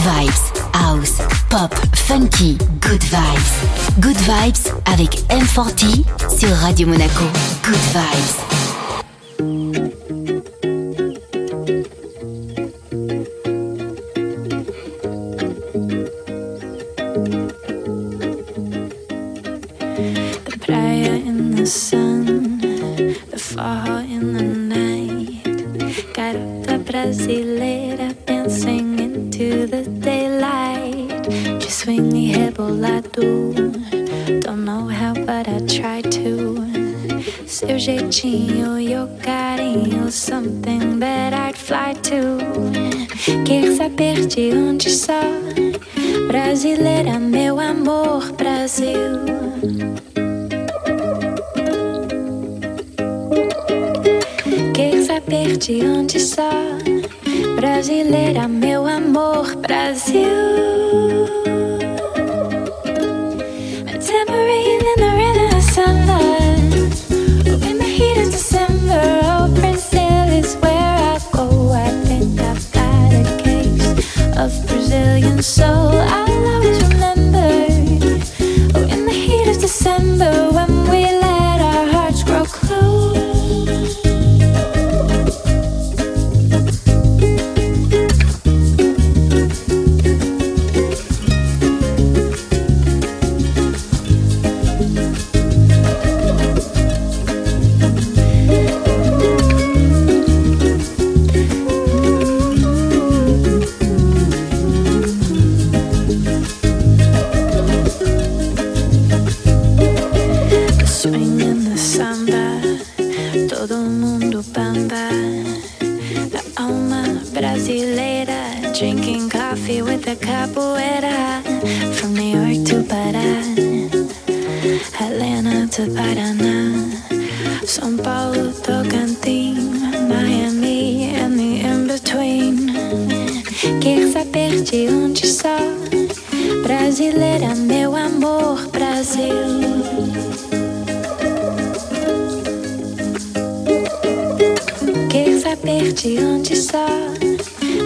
vibes, house, pop, funky, good vibes. Good vibes avec M40 sur Radio Monaco. Good vibes. de onde só Brasileira, meu amor, Brasil. Quer saber de onde sou? Brasileira, meu samba, todo mundo bamba. Da alma brasileira, drinking coffee with a capoeira. From New York to Pará, Helena to Paraná, São Paulo, Tocantins, Miami and the in-between. Quer saber de onde? de onde só.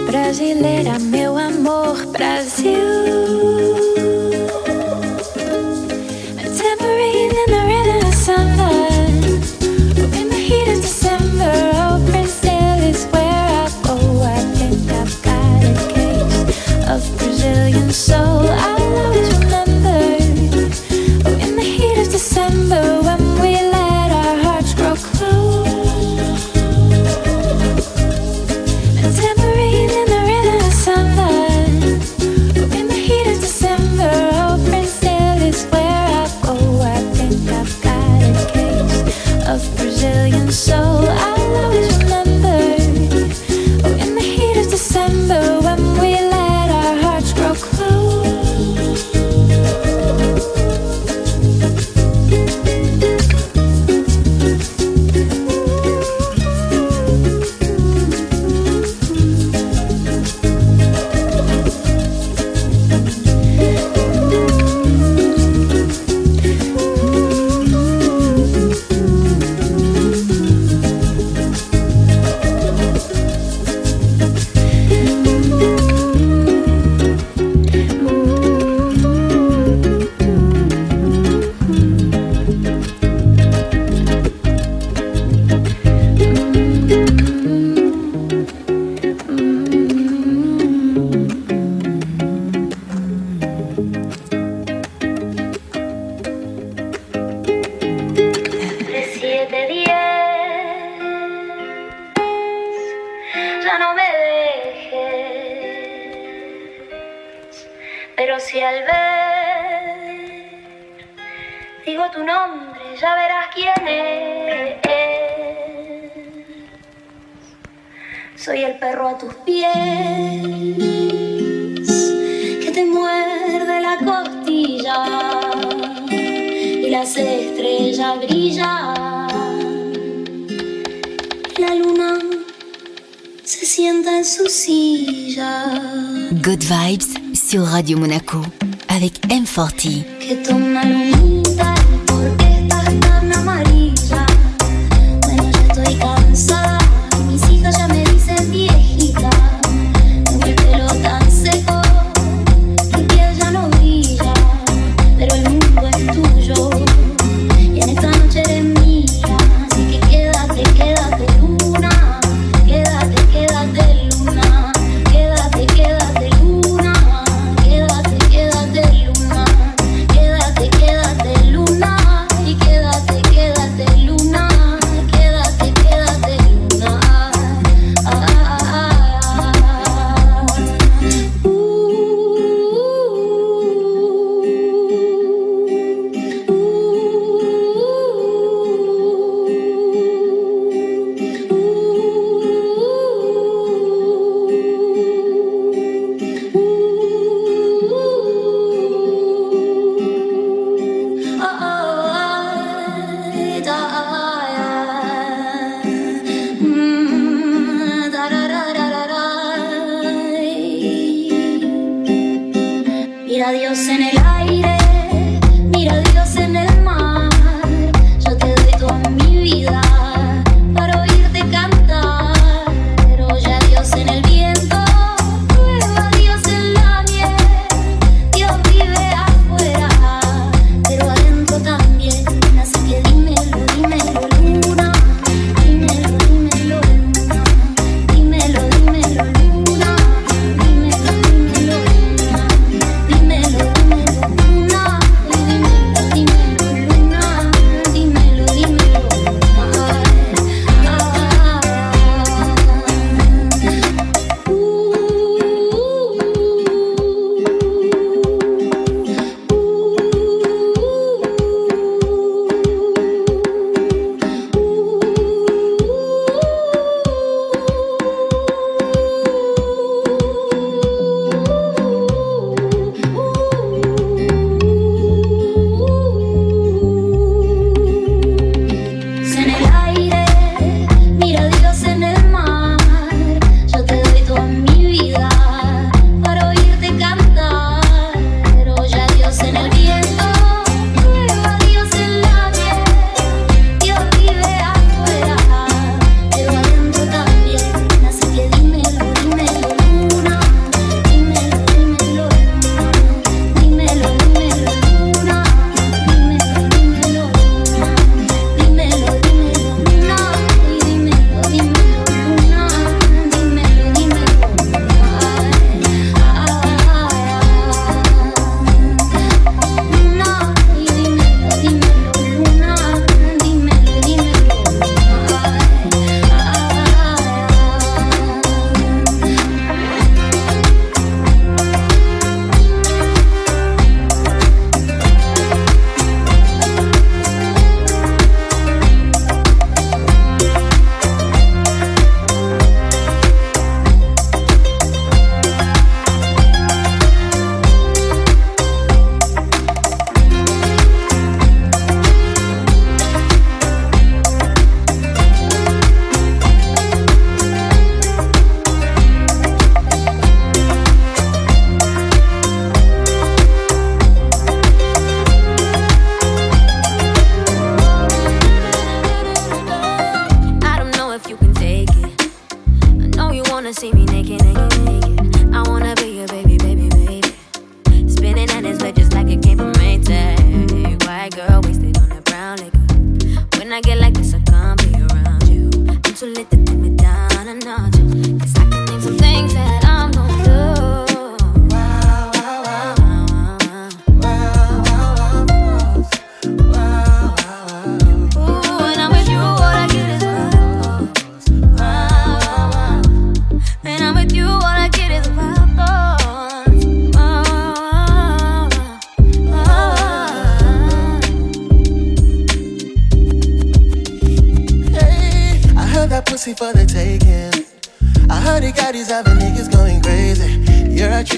Brasileira, meu amor, Brasil.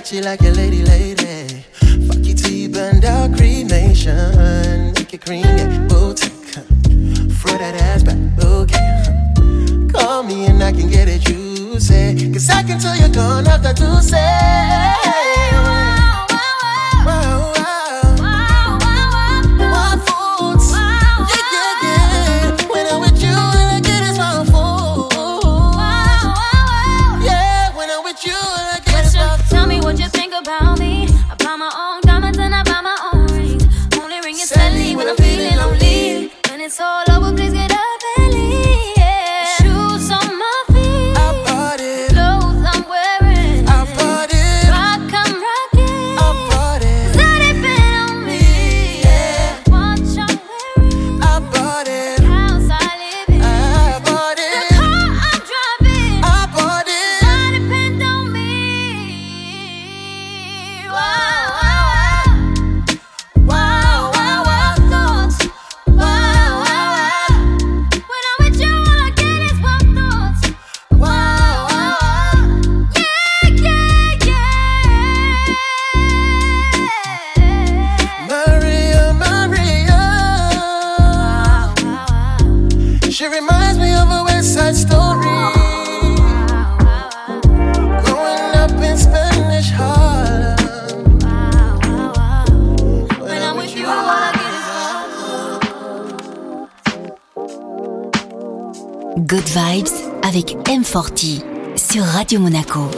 at you like a lady, lady. Fuck you tea, burn burned out cremation. Make it cream, yeah, boutique. Throw that ass back, okay. Call me and I can get it, you say. Cause I can tell you're gone after two say. Sur Radio Monaco.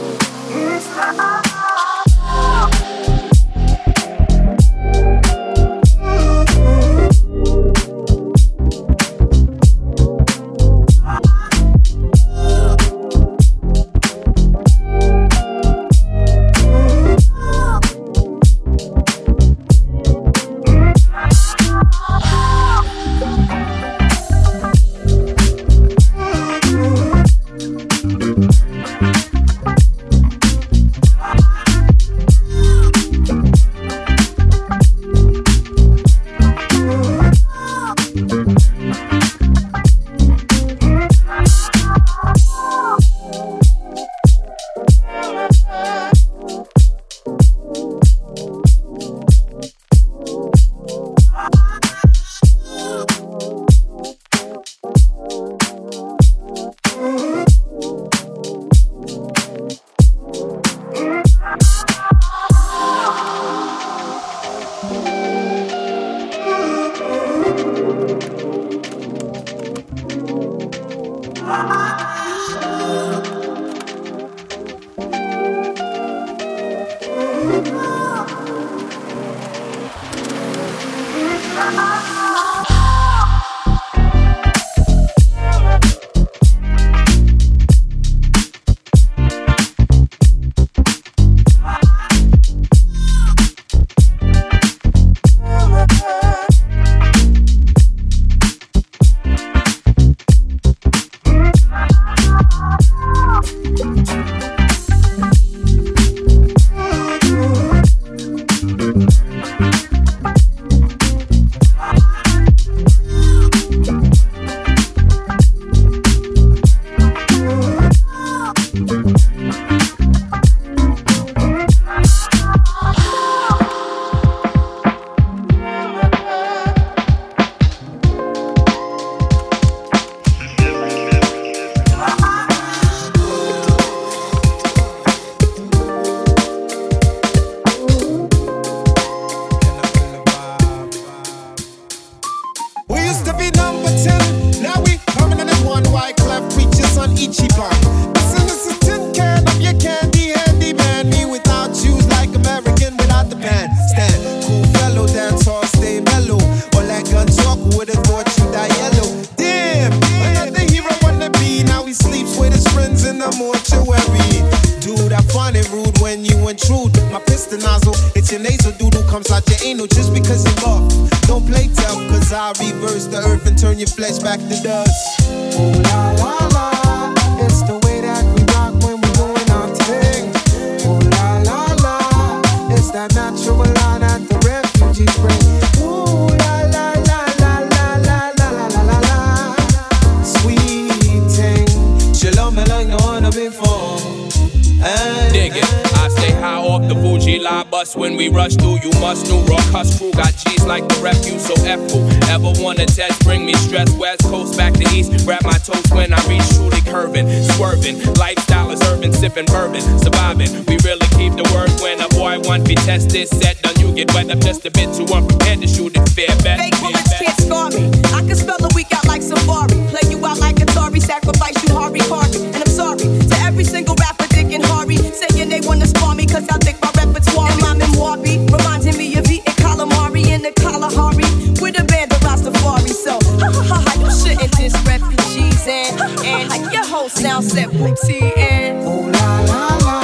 Oh la la la.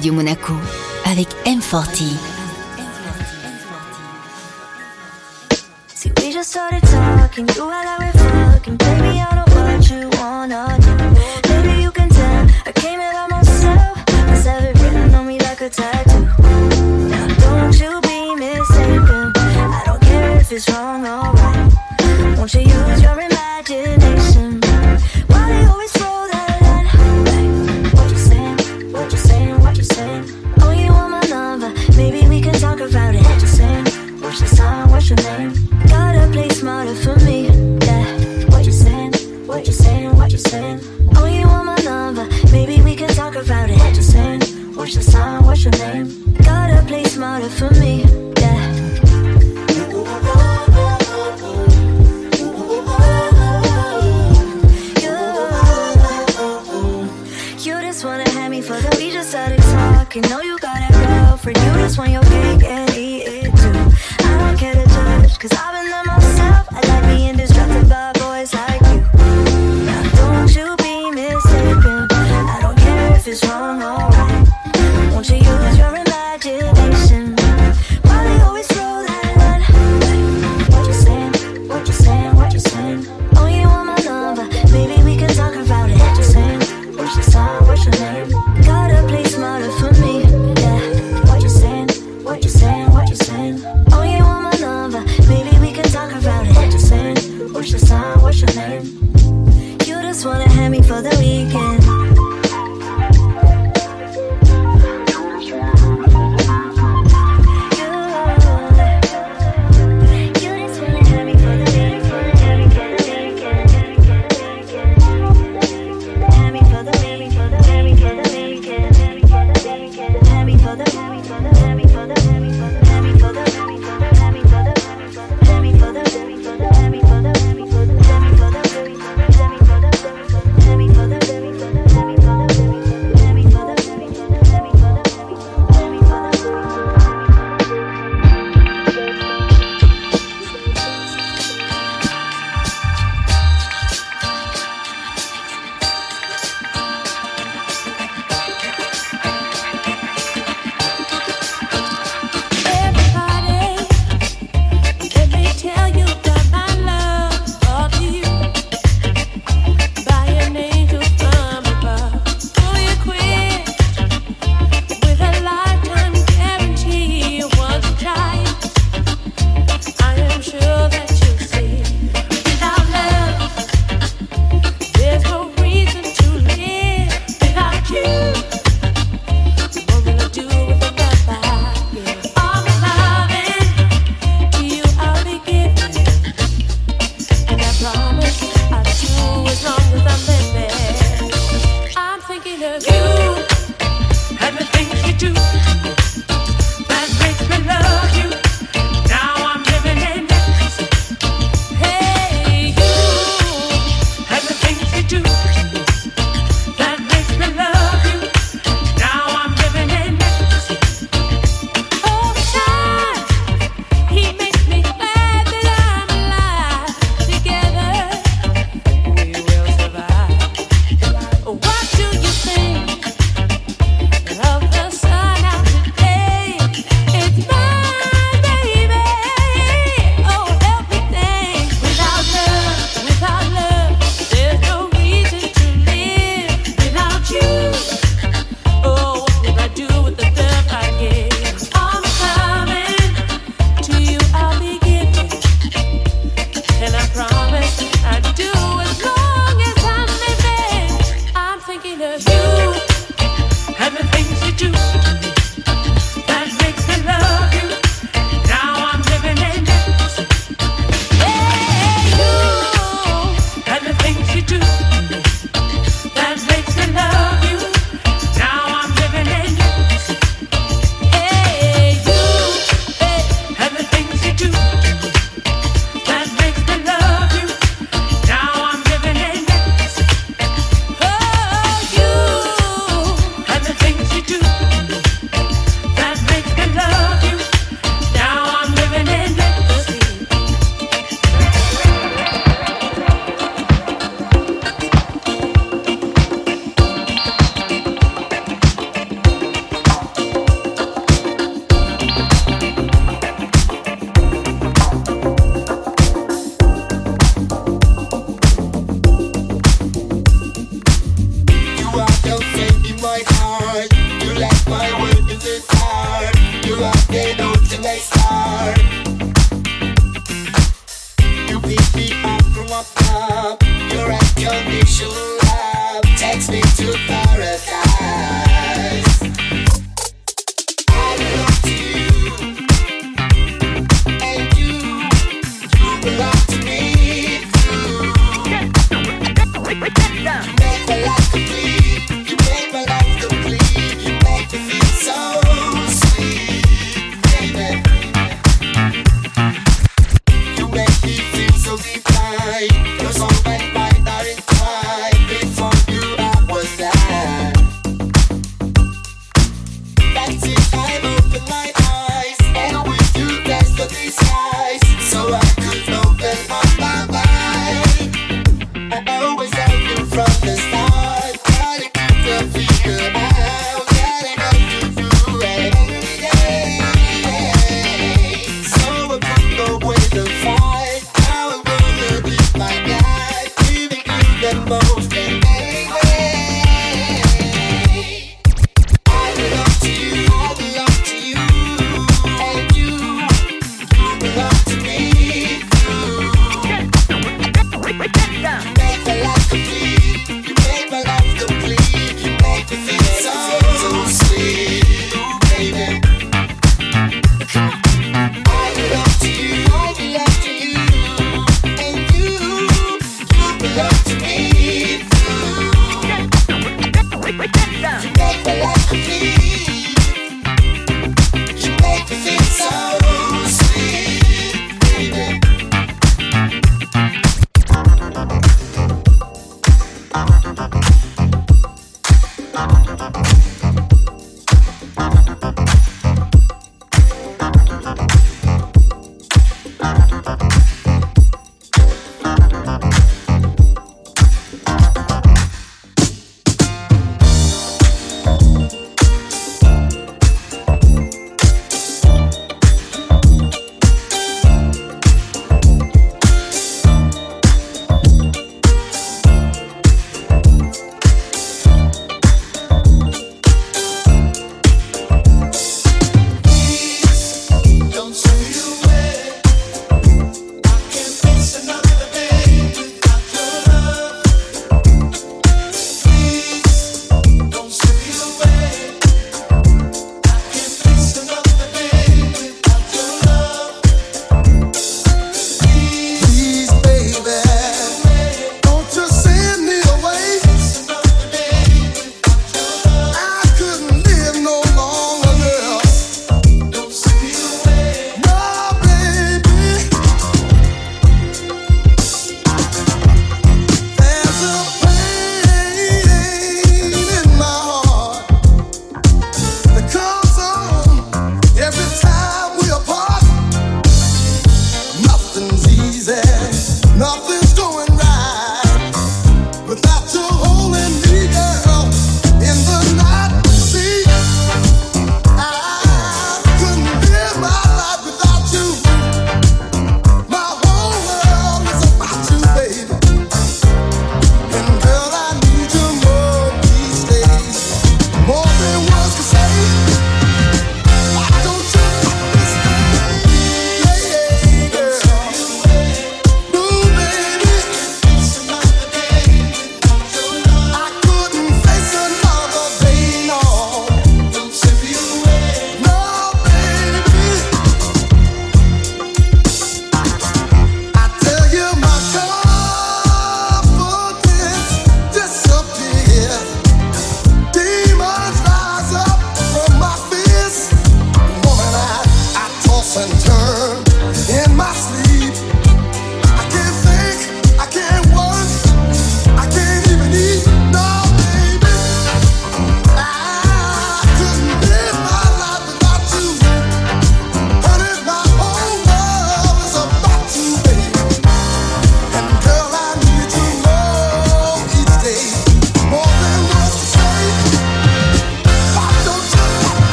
Radio Monaco avec M40. Talking. Know you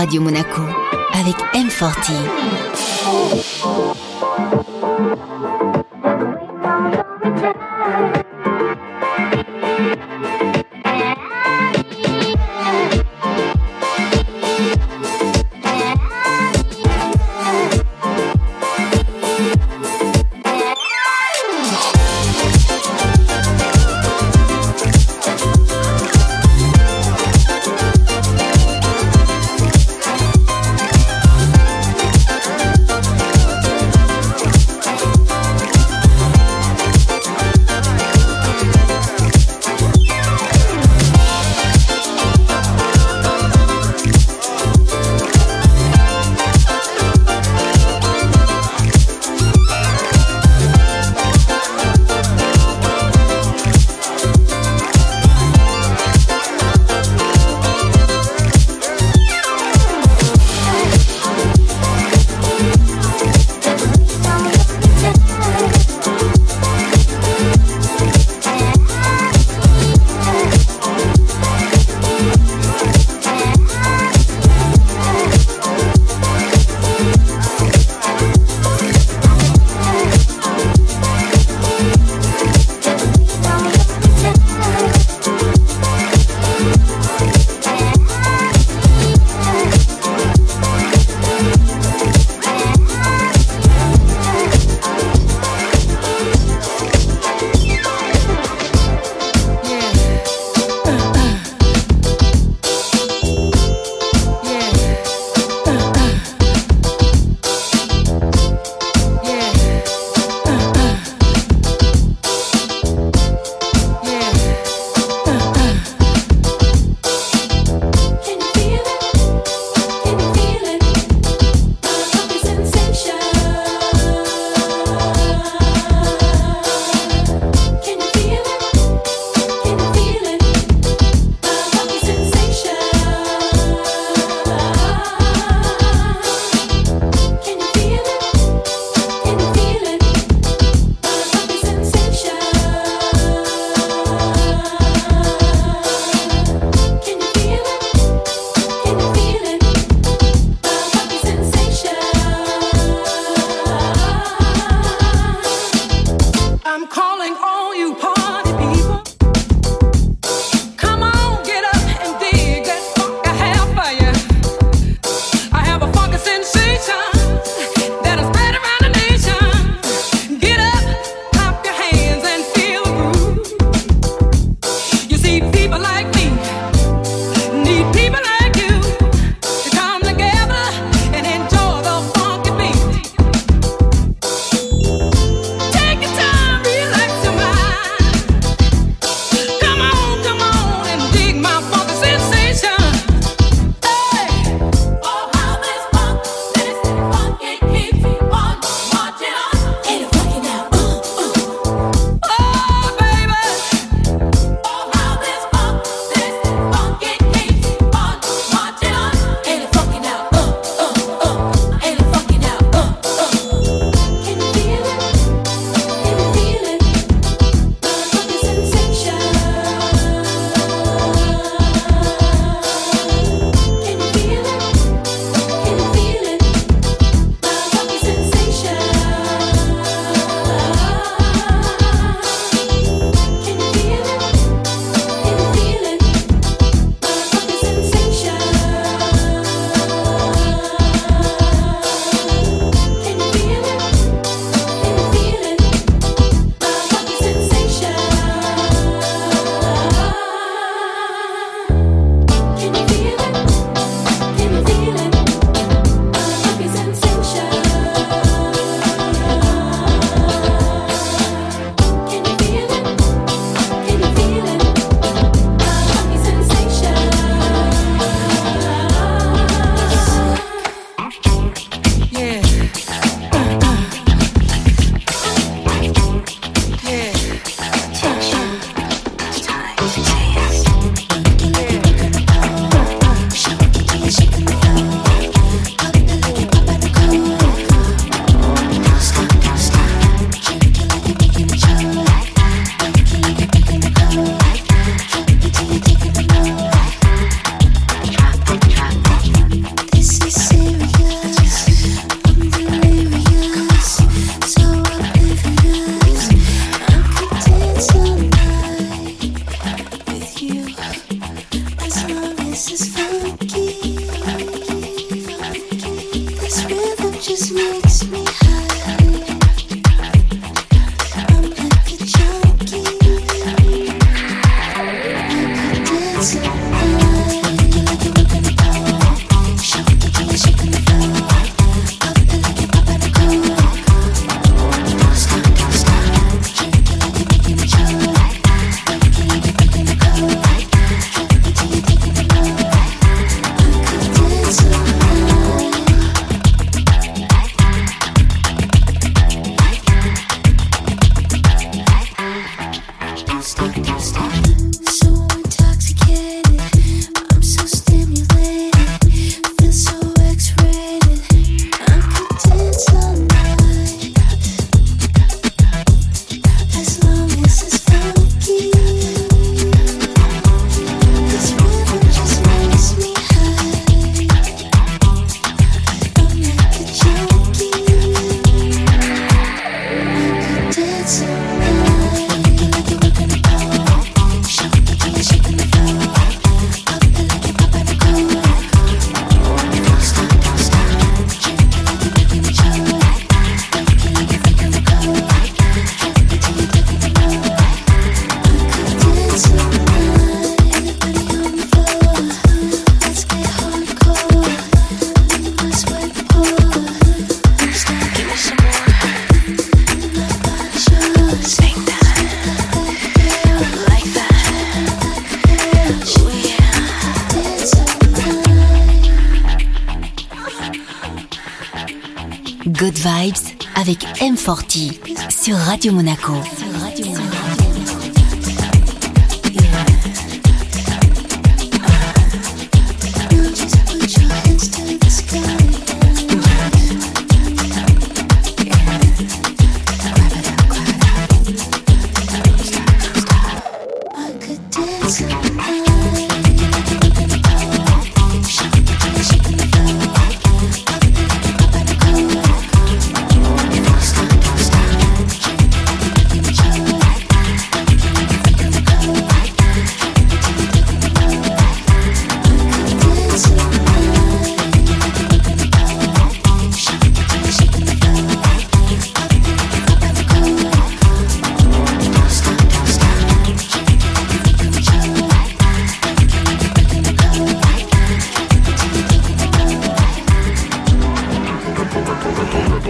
Radio Monaco avec M40. Radio Monaco.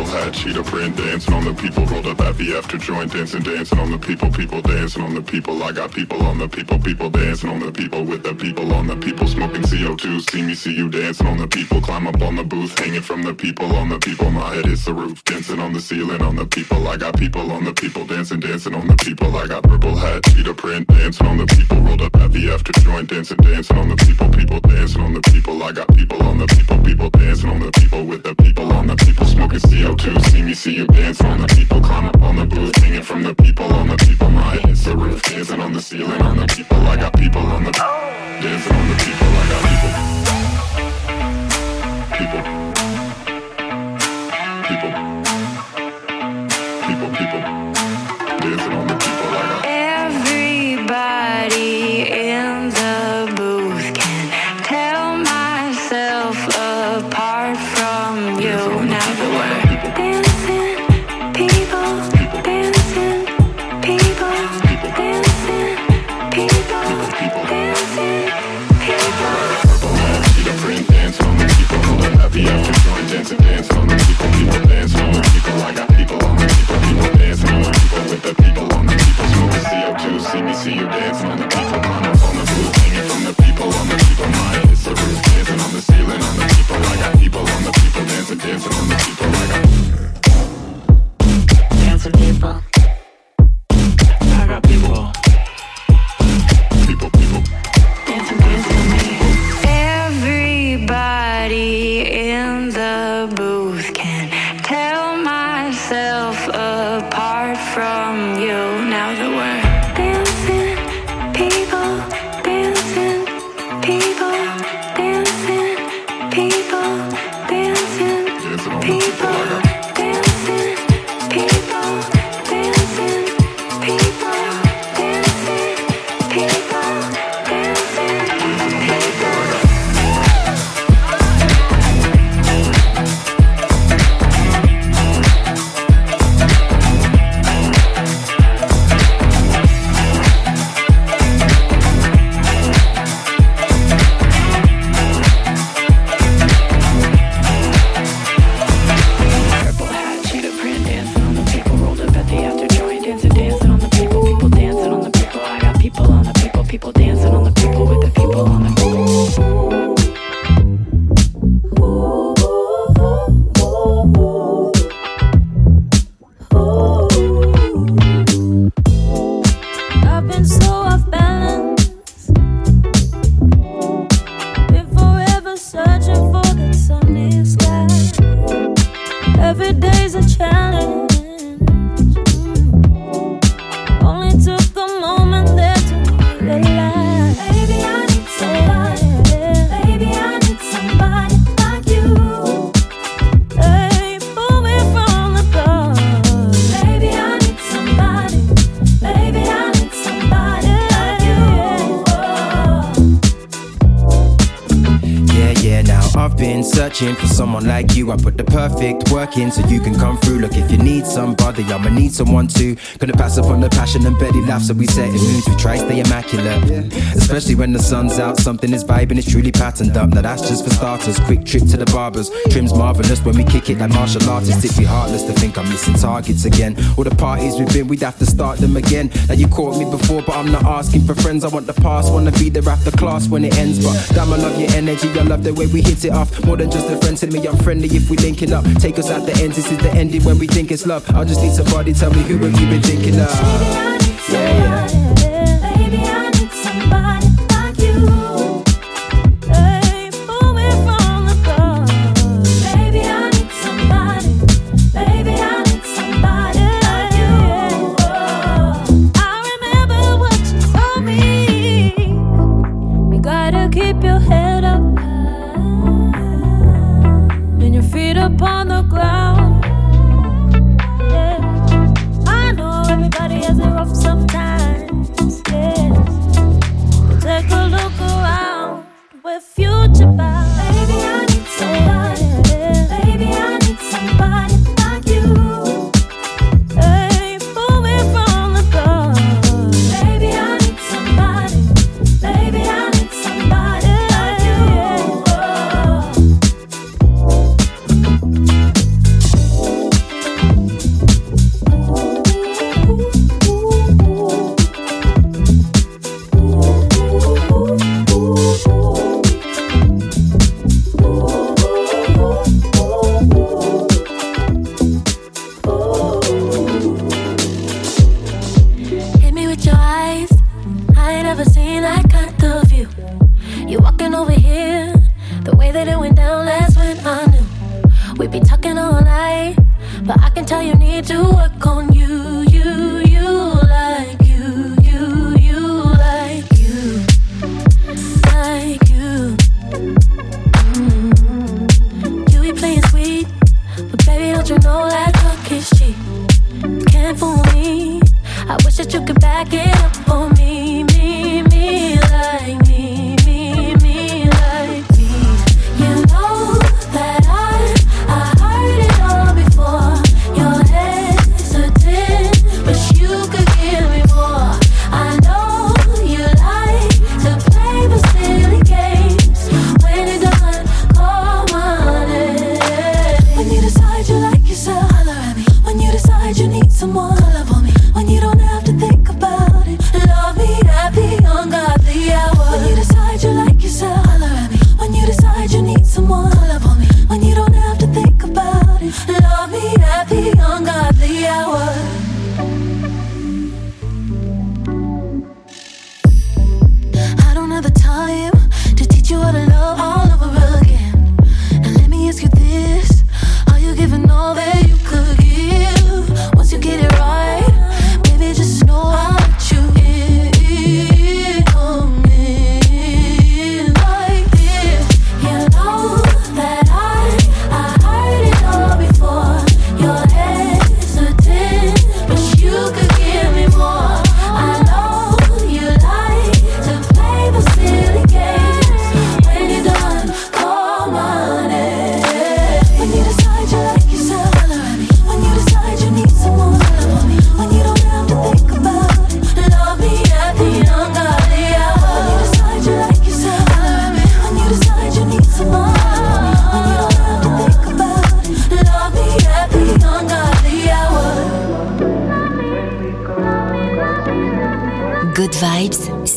people had cheetah print dancing on the people rolled up at after joint dancing dancing on the people people dancing on the people I got people on the people people dancing on the people with the people on the people smoking CO2 see me see you dancing on the people climb up on the booth hanging from the people on the people my head hits the roof dancing on the ceiling on the people I got people on the people dancing dancing on the people I got purple hat cheetah print dancing on the people rolled up at after joint dancing dancing on the people people dancing on the people I got people on the people people dancing on the people with the people on the people smoking CO2 feel too See me, see you dance on the people. Climb up on the booth, hanging from the people On the people, my hits the roof Dancing on the ceiling, on the people. I got people on the Dancing on the people, I got people. different I'ma need someone Gonna pass up on the passion and belly laugh, so we set in moods. We try stay immaculate, especially when the sun's out. Something is vibing, it's truly patterned up. Now that's just for starters. Quick trip to the barbers, trims marvelous when we kick it like martial artists. It'd be heartless to think I'm missing targets again. All the parties we've been, we'd have to start them again. Now you caught me before, but I'm not asking for friends. I want the past, wanna be there after class when it ends. But damn, I love your energy, I love the way we hit it off. More than just a friend, tell me I'm friendly if we linking up. Take us out the ends, this is the ending when we think it's love. I just need somebody tell me who have you been of? Yeah, yeah. that you can back it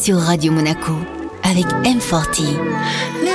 sur Radio Monaco avec M40.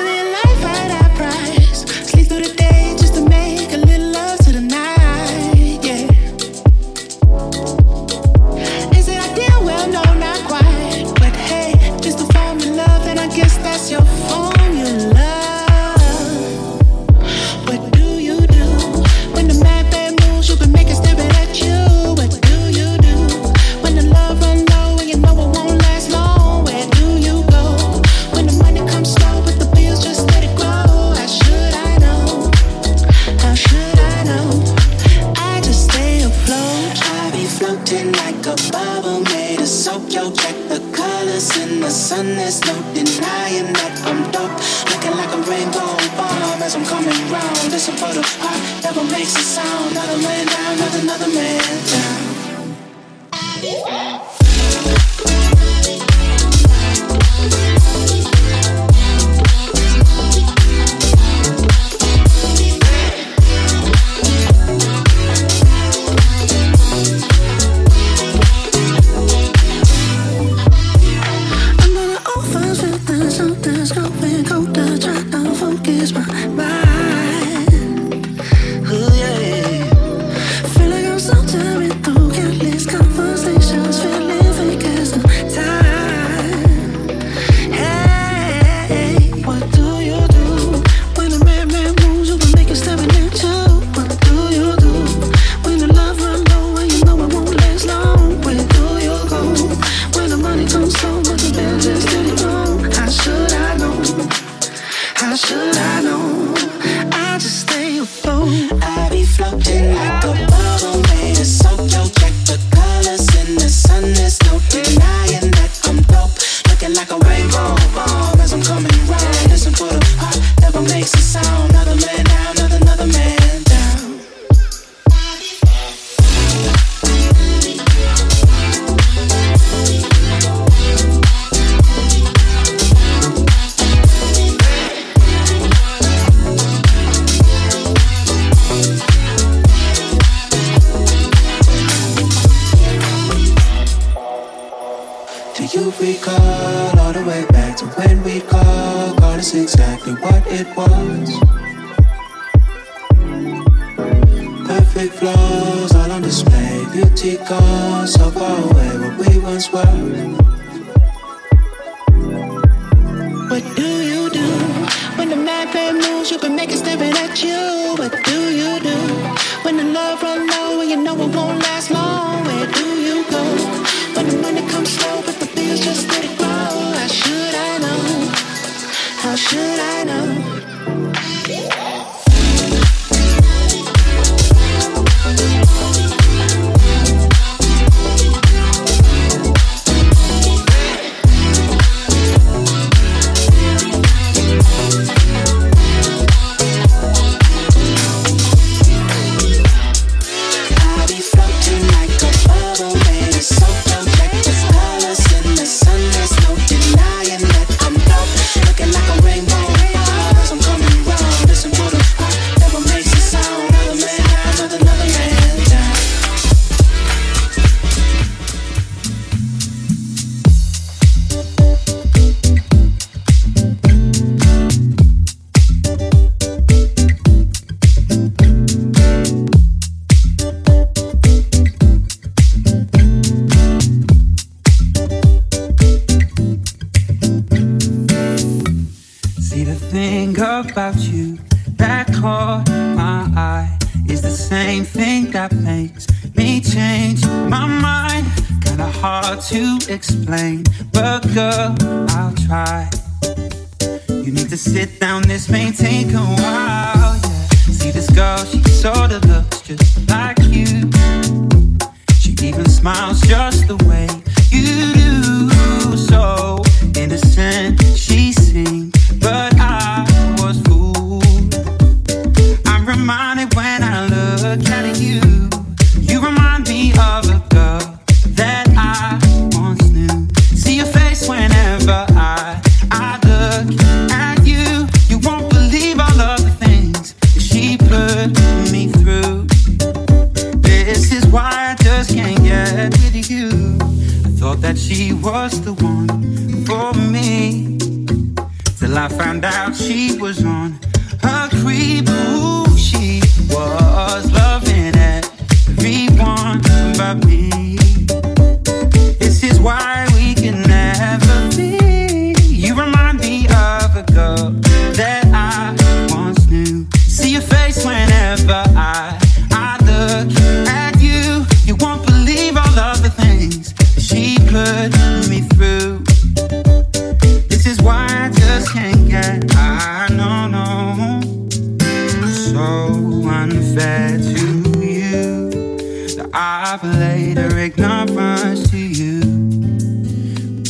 sit down.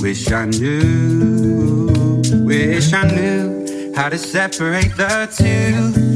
Wish I knew, wish I knew how to separate the two.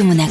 Radyo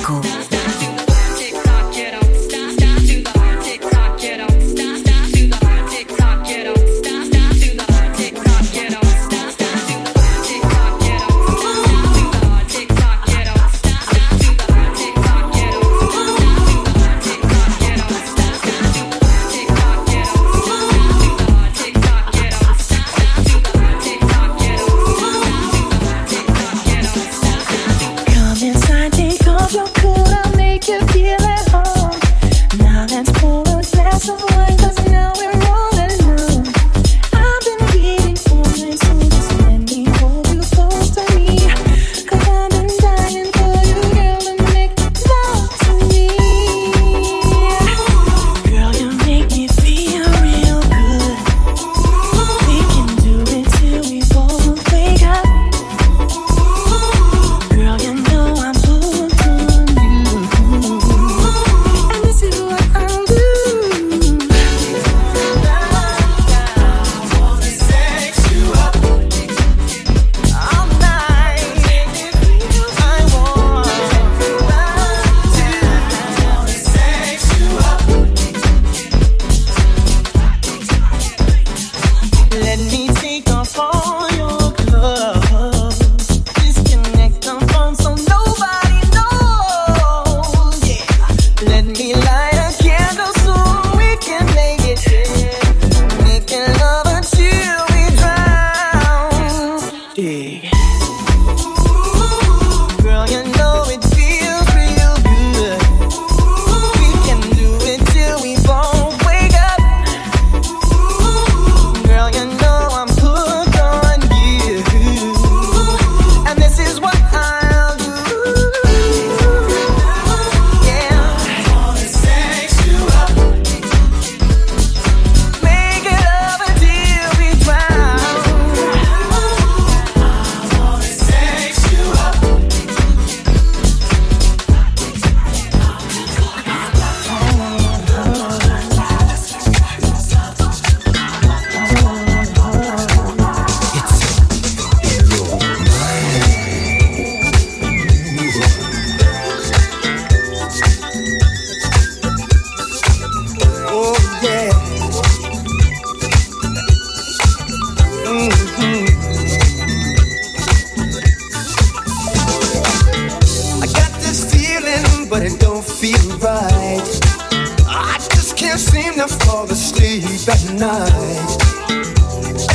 night.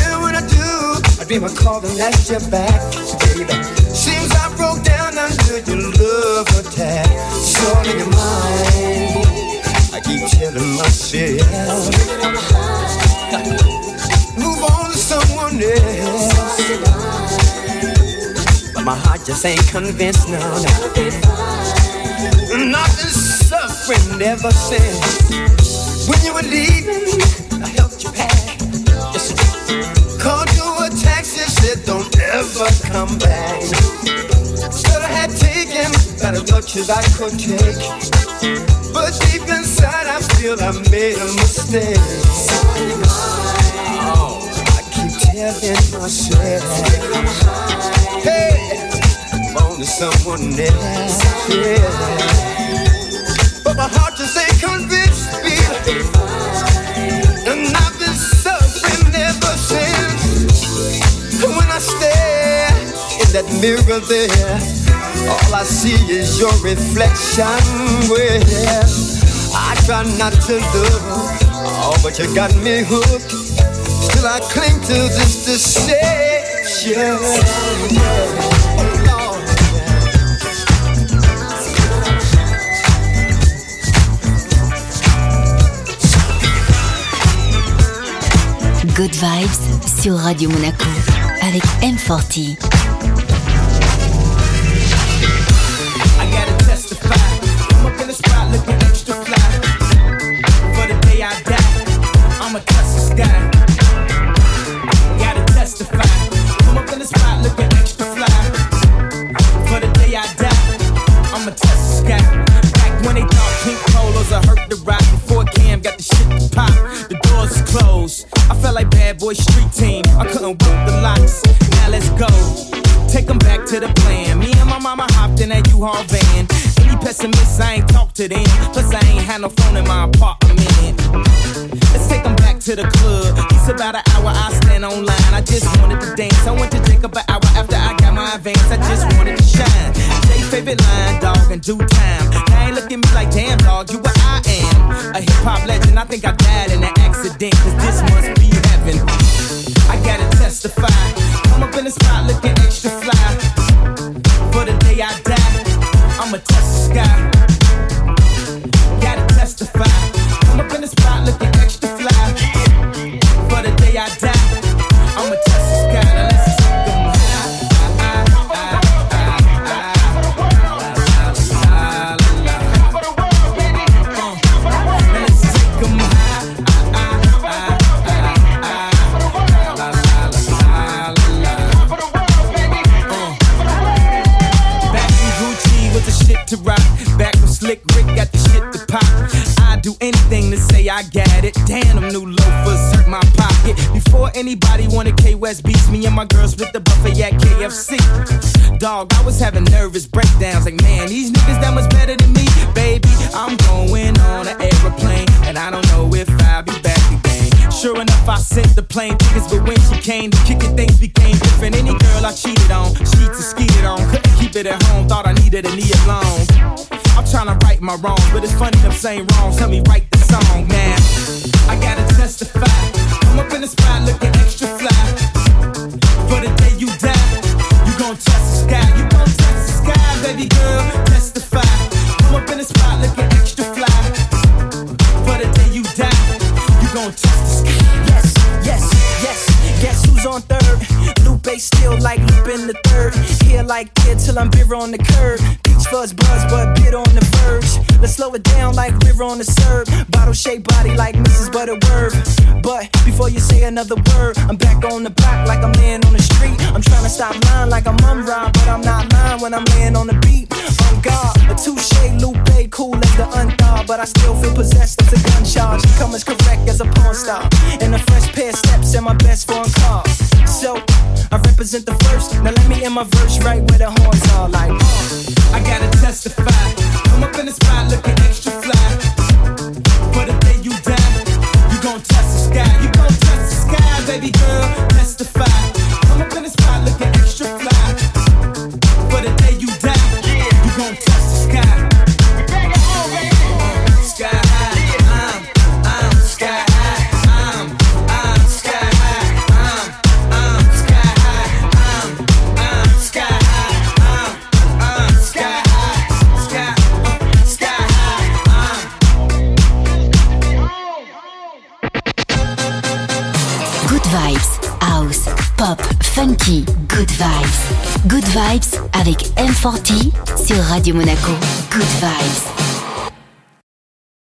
And when I do, I dream I call and that's your back, baby. Seems I broke down under your love attack. Short in your mind, I keep telling myself. Move on to someone else. But my heart just ain't convinced now. now. Nothing's suffering ever since when you were leaving. us come back. Should I have taken about as much as I could take. But deep inside, I feel I made a mistake. Oh, I keep telling myself, hey, I'm on to someone else. Yeah. But my heart just ain't convinced me. That mirror there, all I see is your reflection. Well, I try not to look, oh, but you got me hooked. Still I cling to this deception. Good Vibes sur Radio Monaco avec M40. No phone in my apartment. Let's take them back to the club. It's about an hour, I stand online. I just wanted to dance. I went to Jacob an hour after I got my advance. I just wanted to shine. Jay favorite line, dog, in due time. Now ain't look at me like, damn, dog, you what I am. A hip hop legend. I think I died in an accident, cause this must be heaven. I gotta testify. Come up in the spot looking extra fly. West beats, me and my girls with the buffet at KFC. Dog, I was having nervous breakdowns. Like, man, these niggas that much better than me. Baby, I'm going on an aeroplane. And I don't know if I'll be back again. Sure enough, I sent the plane tickets, but when she came to kick it, things became different. Any girl I cheated on, sheets and skeeted on. Couldn't keep it at home, thought I needed a knee alone. I'm trying to right my wrongs, but it's funny them saying wrongs. Tell me write the song, man. I gotta testify. I'm up in the spot looking extra fly. least Still like Lupe in the third. Here like kid till I'm beer on the curb. Peach fuzz buzz, but bit on the verge. Let's slow it down like we're on the serve. Bottle shaped body like Mrs. Butterworth. But before you say another word, I'm back on the block like I'm laying on the street. I'm trying to stop lying like I'm unrhymed, but I'm not lying when I'm laying on the beat. On guard, a touche Lupe, cool as the unthaw, but I still feel possessed as a gun charge. Come as correct as a porn star. And a fresh pair of steps and my best foreign car. So I represent the first. Now let me in my verse right where the horns are like. Uh, I gotta testify. Come up in the spot looking extra fly. Pop, funky, good vibes. Good vibes avec M40 sur Radio Monaco. Good vibes.